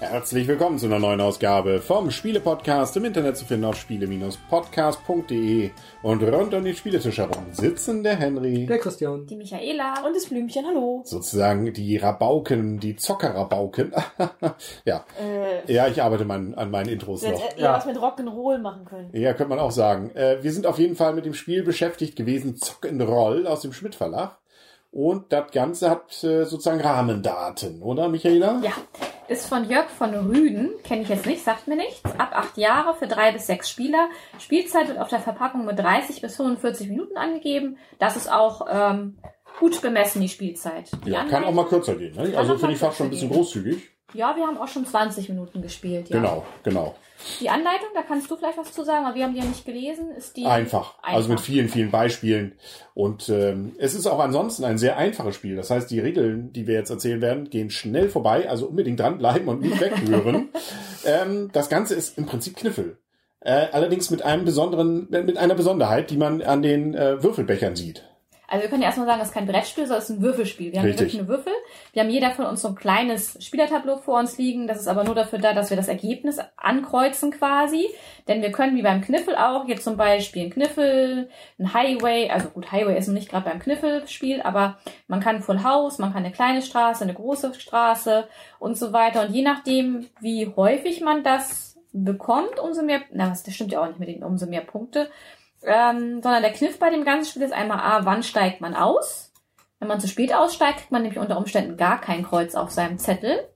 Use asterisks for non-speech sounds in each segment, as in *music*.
Herzlich willkommen zu einer neuen Ausgabe vom Spiele-Podcast im Internet zu finden auf spiele-podcast.de und rund um den Spieletisch herum sitzen der Henry, Der Christian. Die Michaela und das Blümchen, hallo. sozusagen die Rabauken, die Zocker-Rabauken. *laughs* ja. Äh, ja, ich arbeite mein, an meinen Intros noch. eher Ja. was mit Rock'n'Roll machen können. Ja, könnte man auch sagen. Äh, wir sind auf jeden Fall mit dem Spiel beschäftigt gewesen, Zock'n'Roll aus dem Schmidt Verlag. Und das Ganze hat äh, sozusagen Rahmendaten, oder Michaela? Ja, ist von Jörg von Rüden, kenne ich jetzt nicht, sagt mir nichts. Ab acht Jahre für drei bis sechs Spieler. Spielzeit wird auf der Verpackung mit 30 bis 45 Minuten angegeben. Das ist auch ähm, gut bemessen, die Spielzeit. Die Ja, kann auch mal kürzer gehen. Ne? Also finde ich fast schon ein bisschen gehen. großzügig. Ja, wir haben auch schon 20 Minuten gespielt. Ja. Genau, genau. Die Anleitung, da kannst du vielleicht was zu sagen, aber wir haben die ja nicht gelesen, ist die Einfach. Also mit Einfach. vielen, vielen Beispielen. Und ähm, es ist auch ansonsten ein sehr einfaches Spiel. Das heißt, die Regeln, die wir jetzt erzählen werden, gehen schnell vorbei. Also unbedingt dranbleiben und nicht weghören. *laughs* ähm, das Ganze ist im Prinzip Kniffel. Äh, allerdings mit einem besonderen, mit einer Besonderheit, die man an den äh, Würfelbechern sieht. Also wir können ja erstmal sagen, das ist kein Brettspiel, sondern es ist ein Würfelspiel. Wir haben hier Richtig. wirklich eine Würfel. Wir haben jeder von uns so ein kleines Spielertableau vor uns liegen. Das ist aber nur dafür da, dass wir das Ergebnis ankreuzen quasi. Denn wir können wie beim Kniffel auch jetzt zum Beispiel ein Kniffel, ein Highway, also gut, Highway ist noch nicht gerade beim Kniffelspiel, aber man kann Full House, man kann eine kleine Straße, eine große Straße und so weiter. Und je nachdem, wie häufig man das bekommt, umso mehr, na, das stimmt ja auch nicht mit den umso mehr Punkte, ähm, sondern der Kniff bei dem ganzen Spiel ist einmal A, wann steigt man aus? Wenn man zu spät aussteigt, kriegt man nämlich unter Umständen gar kein Kreuz auf seinem Zettel.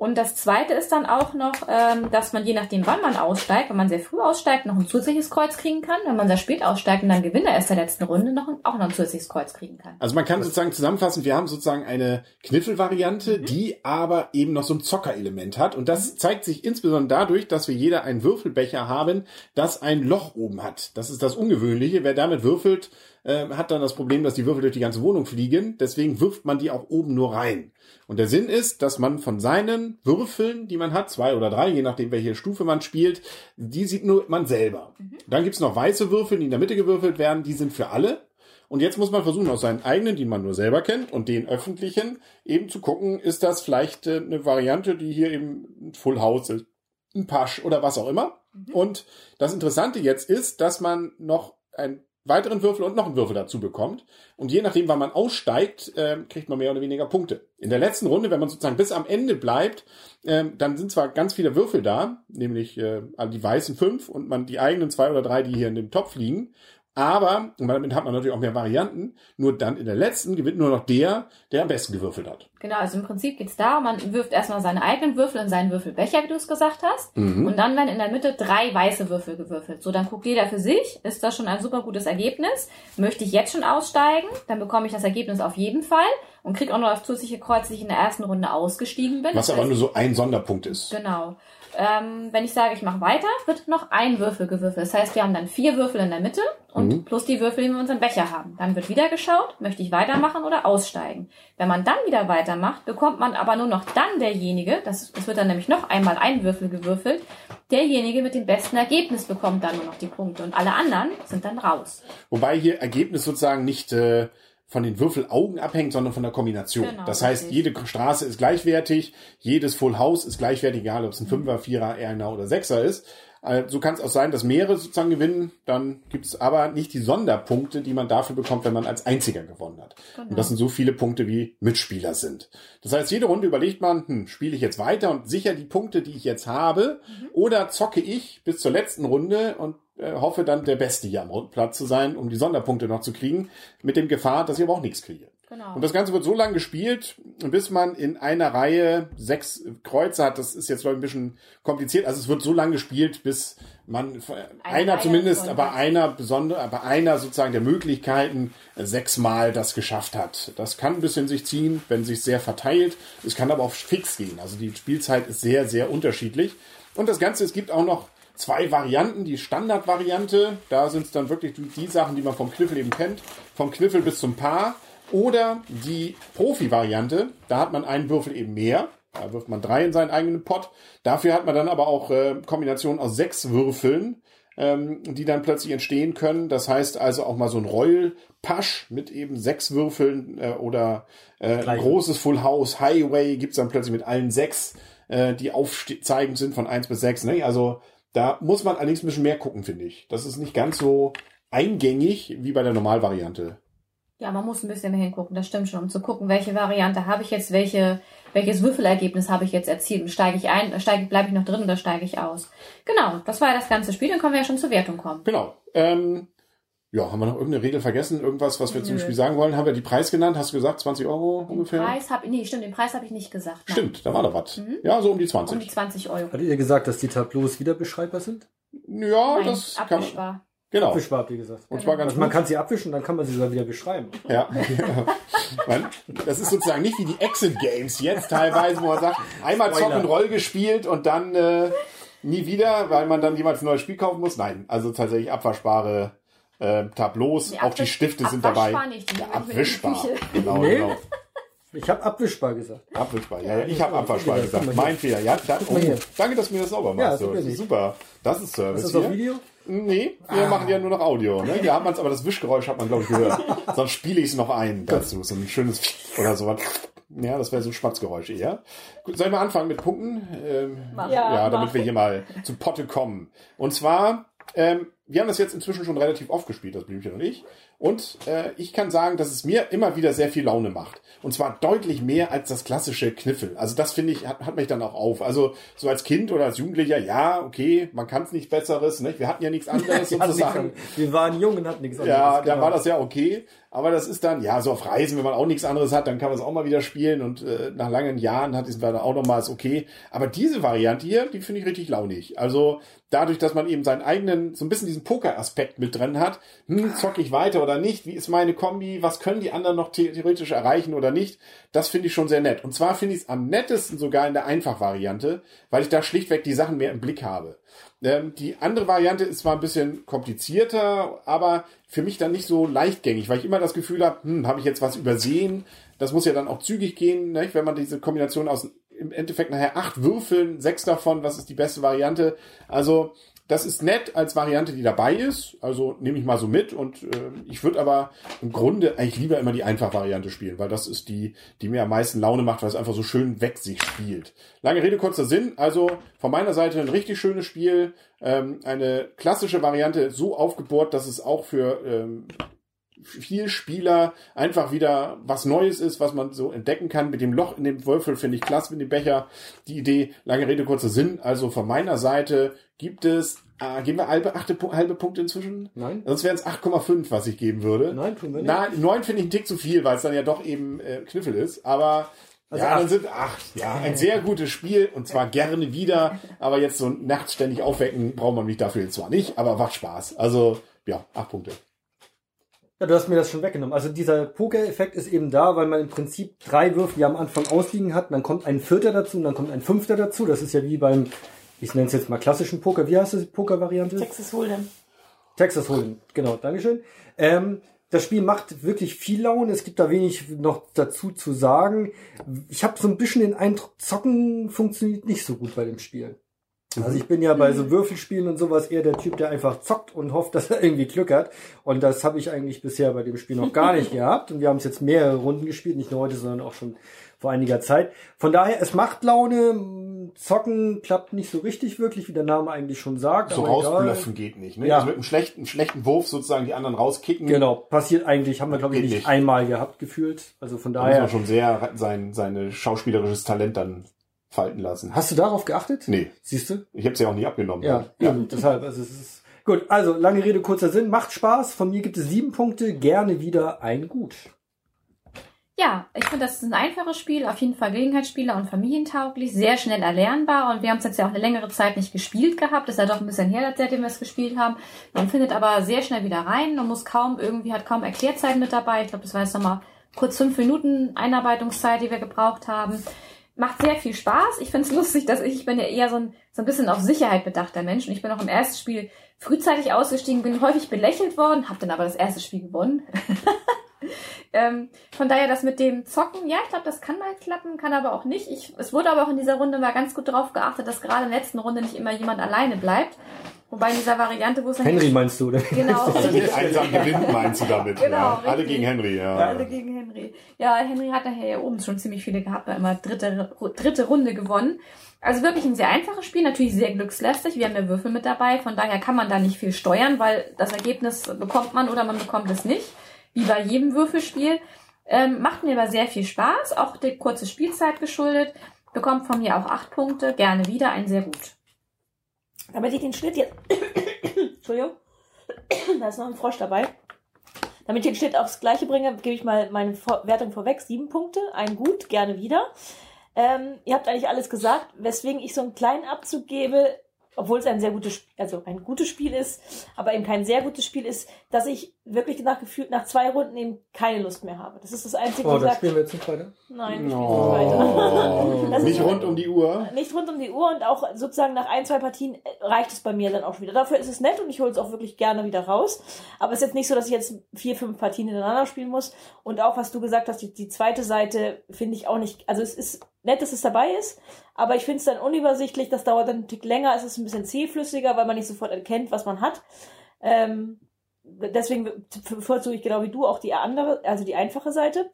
Und das zweite ist dann auch noch, ähm, dass man je nachdem, wann man aussteigt, wenn man sehr früh aussteigt, noch ein zusätzliches Kreuz kriegen kann. Wenn man sehr spät aussteigt und dann Gewinner ist der letzten Runde, noch auch noch ein zusätzliches Kreuz kriegen kann. Also man kann sozusagen zusammenfassen, wir haben sozusagen eine Kniffelvariante, die aber eben noch so ein Zockerelement hat. Und das zeigt sich insbesondere dadurch, dass wir jeder einen Würfelbecher haben, das ein Loch oben hat. Das ist das Ungewöhnliche. Wer damit würfelt, äh, hat dann das Problem, dass die Würfel durch die ganze Wohnung fliegen. Deswegen wirft man die auch oben nur rein. Und der Sinn ist, dass man von seinen Würfeln, die man hat, zwei oder drei, je nachdem welche Stufe man spielt, die sieht nur man selber. Dann gibt's noch weiße Würfel, die in der Mitte gewürfelt werden, die sind für alle. Und jetzt muss man versuchen, aus seinen eigenen, die man nur selber kennt, und den öffentlichen, eben zu gucken, ist das vielleicht äh, eine Variante, die hier eben ein Full House ist, ein Pasch oder was auch immer. Und das Interessante jetzt ist, dass man noch einen weiteren Würfel und noch einen Würfel dazu bekommt. Und je nachdem, wann man aussteigt, äh, kriegt man mehr oder weniger Punkte. In der letzten Runde, wenn man sozusagen bis am Ende bleibt, ähm, dann sind zwar ganz viele Würfel da, nämlich äh, die weißen fünf und man die eigenen zwei oder drei, die hier in dem Topf liegen. Aber, und damit hat man natürlich auch mehr Varianten, nur dann in der letzten gewinnt nur noch der, der am besten gewürfelt hat. Genau, also im Prinzip geht's da, man wirft erstmal seine eigenen Würfel in seinen Würfelbecher, wie du es gesagt hast. Und dann werden in der Mitte drei weiße Würfel gewürfelt. So, dann guckt jeder für sich. Ist das schon ein super gutes Ergebnis? Möchte ich jetzt schon aussteigen? Dann bekomme ich das Ergebnis auf jeden Fall und krieg auch noch das zusätzliche Kreuz, dass ich in der ersten Runde ausgestiegen bin. Was aber heißt- nur so ein Sonderpunkt ist. Genau. Ähm, wenn ich sage, ich mache weiter, wird noch ein Würfel gewürfelt. Das heißt, wir haben dann vier Würfel in der Mitte und plus die Würfel, die wir in unserem Becher haben. Dann wird wieder geschaut, möchte ich weitermachen oder aussteigen. Wenn man dann wieder weitermacht, bekommt man aber nur noch dann derjenige, das, es wird dann nämlich noch einmal ein Würfel gewürfelt, derjenige mit dem besten Ergebnis bekommt dann nur noch die Punkte und alle anderen sind dann raus. Wobei hier Ergebnis sozusagen nicht äh, von den Würfelaugen abhängt, sondern von der Kombination. Genau, das heißt, richtig. jede Straße ist gleichwertig, jedes Full House ist gleichwertig, egal ob es ein Fünfer, Vierer, Erner oder Sechser ist. Äh, So kann es auch sein, dass mehrere sozusagen gewinnen. Dann gibt es aber nicht die Sonderpunkte, die man dafür bekommt, wenn man als Einziger gewonnen hat. Und das sind so viele Punkte, wie Mitspieler sind. Das heißt, jede Runde überlegt man, hm, spiele ich jetzt weiter und sicher die Punkte, die ich jetzt habe, oder zocke ich bis zur letzten Runde und äh, hoffe dann der Beste hier am Platz zu sein, um die Sonderpunkte noch zu kriegen, mit dem Gefahr, dass ich aber auch nichts kriege. Genau. Und das Ganze wird so lange gespielt, bis man in einer Reihe sechs Kreuze hat. Das ist jetzt glaube ich ein bisschen kompliziert. Also es wird so lange gespielt, bis man einer Reihe zumindest, aber einer besondere, aber einer sozusagen der Möglichkeiten äh, sechsmal das geschafft hat. Das kann ein bisschen sich ziehen, wenn sich sehr verteilt. Es kann aber auch fix gehen. Also die Spielzeit ist sehr, sehr unterschiedlich. Und das Ganze, es gibt auch noch zwei Varianten. Die Standardvariante, da sind es dann wirklich die, die Sachen, die man vom Kniffel eben kennt. Vom Kniffel bis zum Paar. Oder die Profi-Variante, da hat man einen Würfel eben mehr. Da wirft man drei in seinen eigenen Pot. Dafür hat man dann aber auch äh, Kombinationen aus sechs Würfeln. ähm, die dann plötzlich entstehen können. Das heißt also auch mal so ein Royal-Pasch mit eben sechs Würfeln äh, oder äh, ein großes Full House Highway gibt's dann plötzlich mit allen sechs, äh, die aufzeigend sind von eins bis sechs. Ne? Also da muss man allerdings ein bisschen mehr gucken, finde ich. Das ist nicht ganz so eingängig wie bei der Normalvariante. Ja, man muss ein bisschen mehr hingucken, das stimmt schon, um zu gucken, welche Variante habe ich jetzt, welche, welches Würfelergebnis habe ich jetzt erzielt und steige ich ein, steige, bleibe ich noch drin oder steige ich aus. Genau, das war ja das ganze Spiel, dann können wir ja schon zur Wertung kommen. Genau. Ähm, ja, haben wir noch irgendeine Regel vergessen? Irgendwas, was wir zum Nö. Spiel sagen wollen? Haben wir die Preis genannt? Hast du gesagt, 20 Euro Den ungefähr? Preis habe nee, stimmt, den Preis habe ich nicht gesagt. Nein. Stimmt, da war doch was. Ja, so um die Um die 20. 20 Euro. Hattet ihr gesagt, dass die Tableaus wieder beschreibbar sind? Ja, Nein, das kann man. Genau. Abwischbar habt ihr gesagt. Und zwar ganz Also man kann sie abwischen, dann kann man sie sogar wieder beschreiben. Ja. *laughs* Das ist sozusagen nicht wie die Exit Games jetzt teilweise, wo man sagt, einmal. Zock und Roll gespielt und dann äh, nie wieder, weil man dann jemals ein neues Spiel kaufen muss. Nein, also tatsächlich abwaschbare äh, Tableaus, Nee, auch die Stifte sind dabei. abwaschbar nicht, die ja, abwischbar. Genau, Nee. genau. Ich habe abwischbar gesagt. Abwischbar. Ja, ja, ich habe Ja, abwaschbar guck gesagt. Mein Fehler. Ja, da, oh, danke, dass du mir das sauber Ja, machst. so. das ich. super. Das ist Service Ist das auf hier. Video? Nee, wir machen ja nur noch Audio. Ne? Hier hat man es, aber das Wischgeräusch hat man, glaube ich, gehört. *laughs* Sonst spiele ich es noch ein dazu. So ein schönes *laughs* oder sowas. Ja, das wäre so ein Schmatzgeräusch eher. Gut, sollen wir anfangen mit Punkten? Ähm, Mach. ja, Ja, damit mach. wir hier mal zu Potte kommen. Und zwar, ähm, wir haben das jetzt inzwischen schon relativ oft gespielt, das Blümchen und ich. Und äh, ich kann sagen, dass es mir immer wieder sehr viel Laune macht. Und zwar deutlich mehr als das klassische Kniffel. Also das finde ich, hat, hat mich dann auch auf. Also so als Kind oder als Jugendlicher, ja, okay, man kann es nicht Besseres. Nicht? Wir hatten ja nichts anderes *laughs* sozusagen. wir waren jung und hatten nichts anderes. Ja, da genau. war das ja okay. Aber das ist dann, ja, so auf Reisen, wenn man auch nichts anderes hat, dann kann man es auch mal wieder spielen. Und äh, nach langen Jahren hat es dann auch nochmal ist okay. Aber diese Variante hier, die finde ich richtig launig. Also dadurch, dass man eben seinen eigenen, so ein bisschen diesen Poker-Aspekt mit drin hat, hm, zock ich weiter oder nicht? Wie ist meine Kombi? Was können die anderen noch the theoretisch erreichen oder nicht? Das finde ich schon sehr nett. Und zwar finde ich es am nettesten sogar in der Einfach-Variante, weil ich da schlichtweg die Sachen mehr im Blick habe. Ähm, die andere Variante ist zwar ein bisschen komplizierter, aber für mich dann nicht so leichtgängig, weil ich immer das Gefühl habe, hm, habe ich jetzt was übersehen? Das muss ja dann auch zügig gehen, ne? wenn man diese Kombination aus im Endeffekt nachher acht Würfeln, sechs davon, was ist die beste Variante? Also das ist nett als Variante, die dabei ist. Also nehme ich mal so mit. Und äh, ich würde aber im Grunde eigentlich lieber immer die Einfach-Variante spielen, weil das ist die, die mir am meisten Laune macht, weil es einfach so schön weg sich spielt. Lange Rede, kurzer Sinn. Also von meiner Seite ein richtig schönes Spiel. Ähm, eine klassische Variante, so aufgebohrt, dass es auch für ähm, viel Spieler einfach wieder was Neues ist, was man so entdecken kann. Mit dem Loch in dem Würfel finde ich klasse mit dem Becher. Die Idee, lange Rede, kurzer Sinn. Also von meiner Seite gibt es, äh, geben wir halbe, achte, halbe Punkte inzwischen? Nein. Sonst wären es 8,5, was ich geben würde. Nein, tun wir nicht. Na, 9 finde ich einen Tick zu viel, weil es dann ja doch eben äh, Kniffel ist. Aber Also ja, acht. dann sind acht. Ja, ein sehr gutes Spiel und zwar gerne wieder. Aber jetzt so nachts ständig aufwecken braucht man mich dafür jetzt zwar nicht, aber macht Spaß. Also ja, acht Punkte. Ja, du hast mir das schon weggenommen. Also dieser Poker-Effekt ist eben da, weil man im Prinzip drei Würfel ja am Anfang ausliegen hat, dann kommt ein Vierter dazu und dann kommt ein Fünfter dazu. Das ist ja wie beim, ich nenne es jetzt mal klassischen Poker. Wie heißt das Poker-Variante? Texas Hold'em. Texas Hold'em, genau, Dankeschön. Ähm, das Spiel macht wirklich viel Laune. Es gibt da wenig noch dazu zu sagen. Ich habe so ein bisschen den Eindruck, Zocken funktioniert nicht so gut bei dem Spiel. Also ich bin ja bei so Würfelspielen und sowas eher der Typ, der einfach zockt und hofft, *laughs* dass er irgendwie Glück hat. Und das habe ich eigentlich bisher bei dem Spiel noch gar nicht *laughs* gehabt. Und wir haben es jetzt mehrere Runden gespielt, nicht nur heute, sondern auch schon vor einiger Zeit. Von daher, es macht Laune. Zocken klappt nicht so richtig wirklich, wie der Name eigentlich schon sagt. So rausblöffen geht nicht. Ne? Ja. Also mit einem schlechten, schlechten Wurf sozusagen die anderen rauskicken. Genau, passiert eigentlich, haben wir glaube ich nicht, nicht. einmal gehabt gefühlt. Also von Da muss daher. man schon sehr sein, sein schauspielerisches Talent dann falten lassen. Hast du darauf geachtet? Nee, Siehst du? ich habe es ja auch nie abgenommen. Ja, eben, deshalb. Also es ist gut. Also lange Rede kurzer Sinn. Macht Spaß. Von mir gibt es sieben Punkte. Gerne wieder ein Gut. Ja, ich finde, das ist ein einfaches Spiel, auf jeden Fall Gelegenheitsspieler und familientauglich, sehr schnell erlernbar und wir haben es jetzt ja auch eine längere Zeit nicht gespielt gehabt, ist ja doch ein bisschen her, seitdem wir es gespielt haben. Man findet aber sehr schnell wieder rein und muss kaum irgendwie, hat kaum Erklärzeit mit dabei. Ich glaube, das war jetzt nochmal kurz fünf Minuten Einarbeitungszeit, die wir gebraucht haben. Macht sehr viel Spaß. Ich finde es *laughs* lustig, dass ich, ich bin ja eher so ein, so ein bisschen auf Sicherheit bedachter Mensch und ich bin auch im ersten Spiel frühzeitig ausgestiegen, bin häufig belächelt worden, habe dann aber das erste Spiel gewonnen. *laughs* *laughs* Ähm, von daher das mit dem Zocken, ja, ich glaube, das kann mal klappen, kann aber auch nicht. Ich, es wurde aber auch in dieser Runde mal ganz gut darauf geachtet, dass gerade in der letzten Runde nicht immer jemand alleine bleibt. Wobei in dieser Variante, wo es dann Henry meinst du, oder? *laughs* genau, Also nicht einsam gewinnt, meinst du damit? Genau, ja. Alle gegen Henry, ja. alle gegen Henry. Ja, Henry hat nachher ja oben schon ziemlich viele gehabt, war immer dritte, dritte Runde gewonnen. Also wirklich ein sehr einfaches Spiel, natürlich sehr glückslästig. Wir haben ja Würfel mit dabei, von daher kann man da nicht viel steuern, weil das Ergebnis bekommt man oder man bekommt es nicht. Wie bei jedem Würfelspiel. Ähm, macht mir aber sehr viel Spaß, auch die kurze Spielzeit geschuldet. Bekommt von mir auch acht Punkte, gerne wieder, ein sehr gut. Damit ich den Schnitt jetzt. *coughs* Entschuldigung. da ist noch ein Frosch dabei. Damit ich den Schnitt aufs Gleiche bringe, gebe ich mal meine Wertung vorweg. Sieben Punkte, ein Gut, gerne wieder. Ähm, ihr habt eigentlich alles gesagt, weswegen ich so einen kleinen Abzug gebe, obwohl es ein sehr gutes, Sp- also ein gutes Spiel ist, aber eben kein sehr gutes Spiel ist, dass ich wirklich nach gefühlt nach zwei Runden eben keine Lust mehr habe. Das ist das Einzige, Oh, wo ich dann sage, spielen wir jetzt nicht weiter. nein, ich spiele nicht weiter. *laughs* Das Nicht rund um die Uhr. nicht rund um die Uhr und auch sozusagen nach ein, zwei Partien äh, reicht es bei mir dann auch wieder. Dafür ist es nett und ich hole es auch wirklich gerne wieder raus. Aber es ist jetzt nicht so, dass ich jetzt vier, fünf Partien hintereinander spielen muss. Und auch, was du gesagt hast, die, die zweite Seite finde ich auch nicht, also es ist nett, dass es dabei ist, aber ich finde es dann unübersichtlich, das dauert dann einen Tick länger, es ist ein bisschen zähflüssiger, weil man nicht sofort erkennt, was man hat. Ähm, deswegen bevorzuge ich genau wie du auch die andere, also die einfache Seite.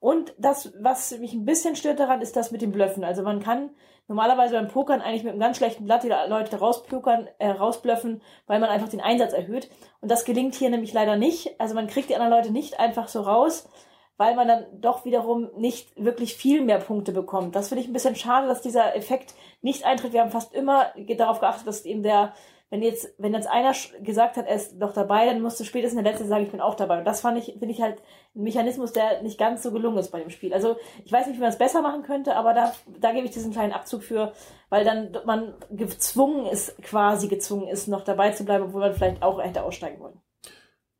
Und das, was mich ein bisschen stört daran, ist das mit dem Blöffen. Also man kann normalerweise beim Pokern eigentlich mit einem ganz schlechten Blatt die Leute rauspokern, äh, rausblöffen, weil man einfach den Einsatz erhöht. Und das gelingt hier nämlich leider nicht. Also man kriegt die anderen Leute nicht einfach so raus, weil man dann doch wiederum nicht wirklich viel mehr Punkte bekommt. Das finde ich ein bisschen schade, dass dieser Effekt nicht eintritt. Wir haben fast immer darauf geachtet, dass eben der, wenn jetzt, wenn jetzt einer gesagt hat, er ist noch dabei, dann musste spätestens der Letzte sagen, ich bin auch dabei. Und das fand ich, finde ich halt ein Mechanismus, der nicht ganz so gelungen ist bei dem Spiel. Also ich weiß nicht, wie man es besser machen könnte, aber da, da gebe ich diesen kleinen Abzug für, weil dann man gezwungen ist, quasi gezwungen ist, noch dabei zu bleiben, obwohl man vielleicht auch hätte aussteigen wollen.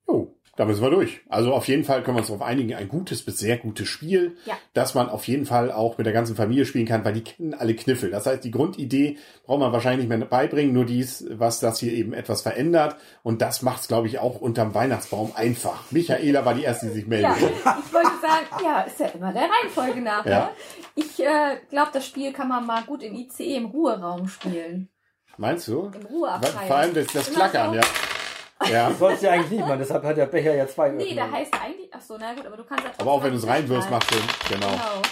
Oh, da müssen wir durch. Also auf jeden Fall können wir uns darauf einigen, ein gutes bis sehr gutes Spiel, Ja. dass man auf jeden Fall auch mit der ganzen Familie spielen kann, weil die kennen alle Kniffel. Das heißt, die Grundidee braucht man wahrscheinlich nicht mehr beibringen, nur dies, was das hier eben etwas verändert. Und das macht es, glaube ich, auch unterm Weihnachtsbaum einfach. Michaela war die erste, die sich Ja, meldete. ich wollte sagen, ja, ist ja immer der Reihenfolge nach. Ja. Ne? Ich äh, glaube, das Spiel kann man mal gut im ICE im Ruheraum spielen. Meinst du? Im Ruheabteil. Vor allem das, das Klackern, so. ja. Ja. Sollst du eigentlich nicht machen, deshalb hat der Becher ja zwei Nee, da heißt eigentlich, ach so, na gut, aber du kannst ja Aber auch wenn du es reinwirfst, macht Sinn. Genau. Genau.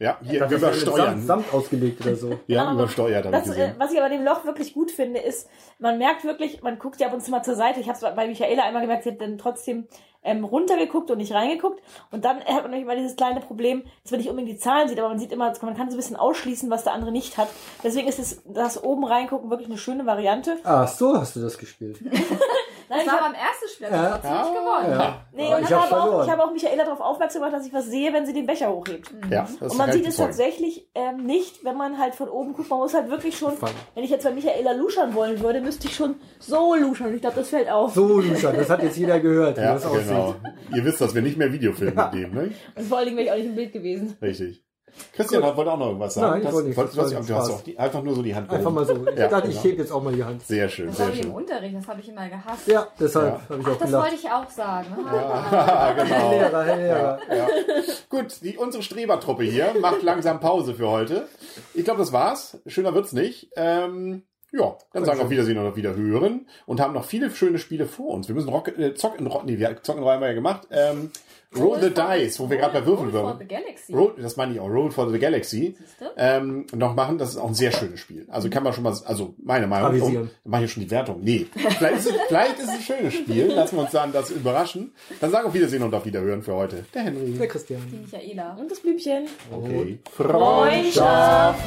Ja, hier Das ja übersteuern. Samt, Samt ausgelegt oder so. Ja, Aber übersteuert, habe ich Das, äh, gesehen. was ich aber dem Loch wirklich gut finde, ist, man merkt wirklich, man guckt ja ab und zu mal zur Seite. Ich habe es bei Michaela einmal gemerkt, sie hat dann trotzdem ähm, runtergeguckt und nicht reingeguckt. Und dann hat man nämlich immer dieses kleine Problem, dass man nicht unbedingt die Zahlen sieht, aber man sieht immer, man kann so ein bisschen ausschließen, was der andere nicht hat. Deswegen ist es, das oben reingucken wirklich eine schöne Variante. Ah, so hast du das gespielt. *laughs* Nein, Das ich war hab, beim ersten Spiel, Ja. das hat ziemlich gewonnen. Ja. nee, und ich hab habe auch, ich habe auch Michaela darauf aufmerksam gemacht, dass ich was sehe, wenn sie den Becher hochhebt. Ja, das Und man reicht sieht es tatsächlich ähm, nicht, wenn man halt von oben guckt. Man muss halt wirklich schon, wenn ich jetzt bei Michaela luschern wollen würde, müsste ich schon so luschern. Ich glaube, das fällt auf. So, Lucia, das hat jetzt jeder gehört, wie Ja, das aussieht. genau. Ihr wisst, dass wir nicht mehr Videofilm mitnehmen, ne? Und vor allen Dingen wäre ich auch nicht im Bild gewesen. Richtig. Christian Gut. wollte auch noch irgendwas sagen. Nein, ich Das- wollte du, Das was- war du hast auch die, einfach nur so die Hand Einfach gehoben. mal so. Ich Ja, dachte, ich genau. hebe jetzt auch mal die Hand. Sehr schön, Das war sehr wie im schön. Unterricht, das habe ich immer gehasst. Ja, deshalb Ja. habe ich Ach, auch das gelacht. wollte ich auch sagen. Ja, *laughs* Herr genau. Lehrer, Herr Lehrer. Ja. Gut, die, unsere Strebertruppe hier macht langsam Pause für heute. Ich glaube, das war's. Schöner wird's nicht. Ähm, ja, dann sagen wir auf Wiedersehen und auf Wiederhören und haben noch viele schöne Spiele vor uns. Wir müssen Rock, äh, Zocken, Rock, nee, wir Zocken haben wir ja gemacht. Ähm, Roll the Dice, wo wir gerade bei Würfeln Roll for the Galaxy. Roll, das meine ich auch, Roll for the Galaxy. Siehste? Ähm, noch machen, das ist auch ein sehr schönes Spiel. Also kann man schon mal, also meine Meinung, Avisieren. oh, dann mache ich schon die Wertung. Nee, vielleicht ist, es, *laughs* vielleicht ist es ein schönes Spiel. Lassen wir uns dann das überraschen. Dann sagen wir auf Wiedersehen und auf Wiederhören für heute. Der Henry. Der Christian. Die Michaela. Und das Blümchen. Okay. Freundschaft.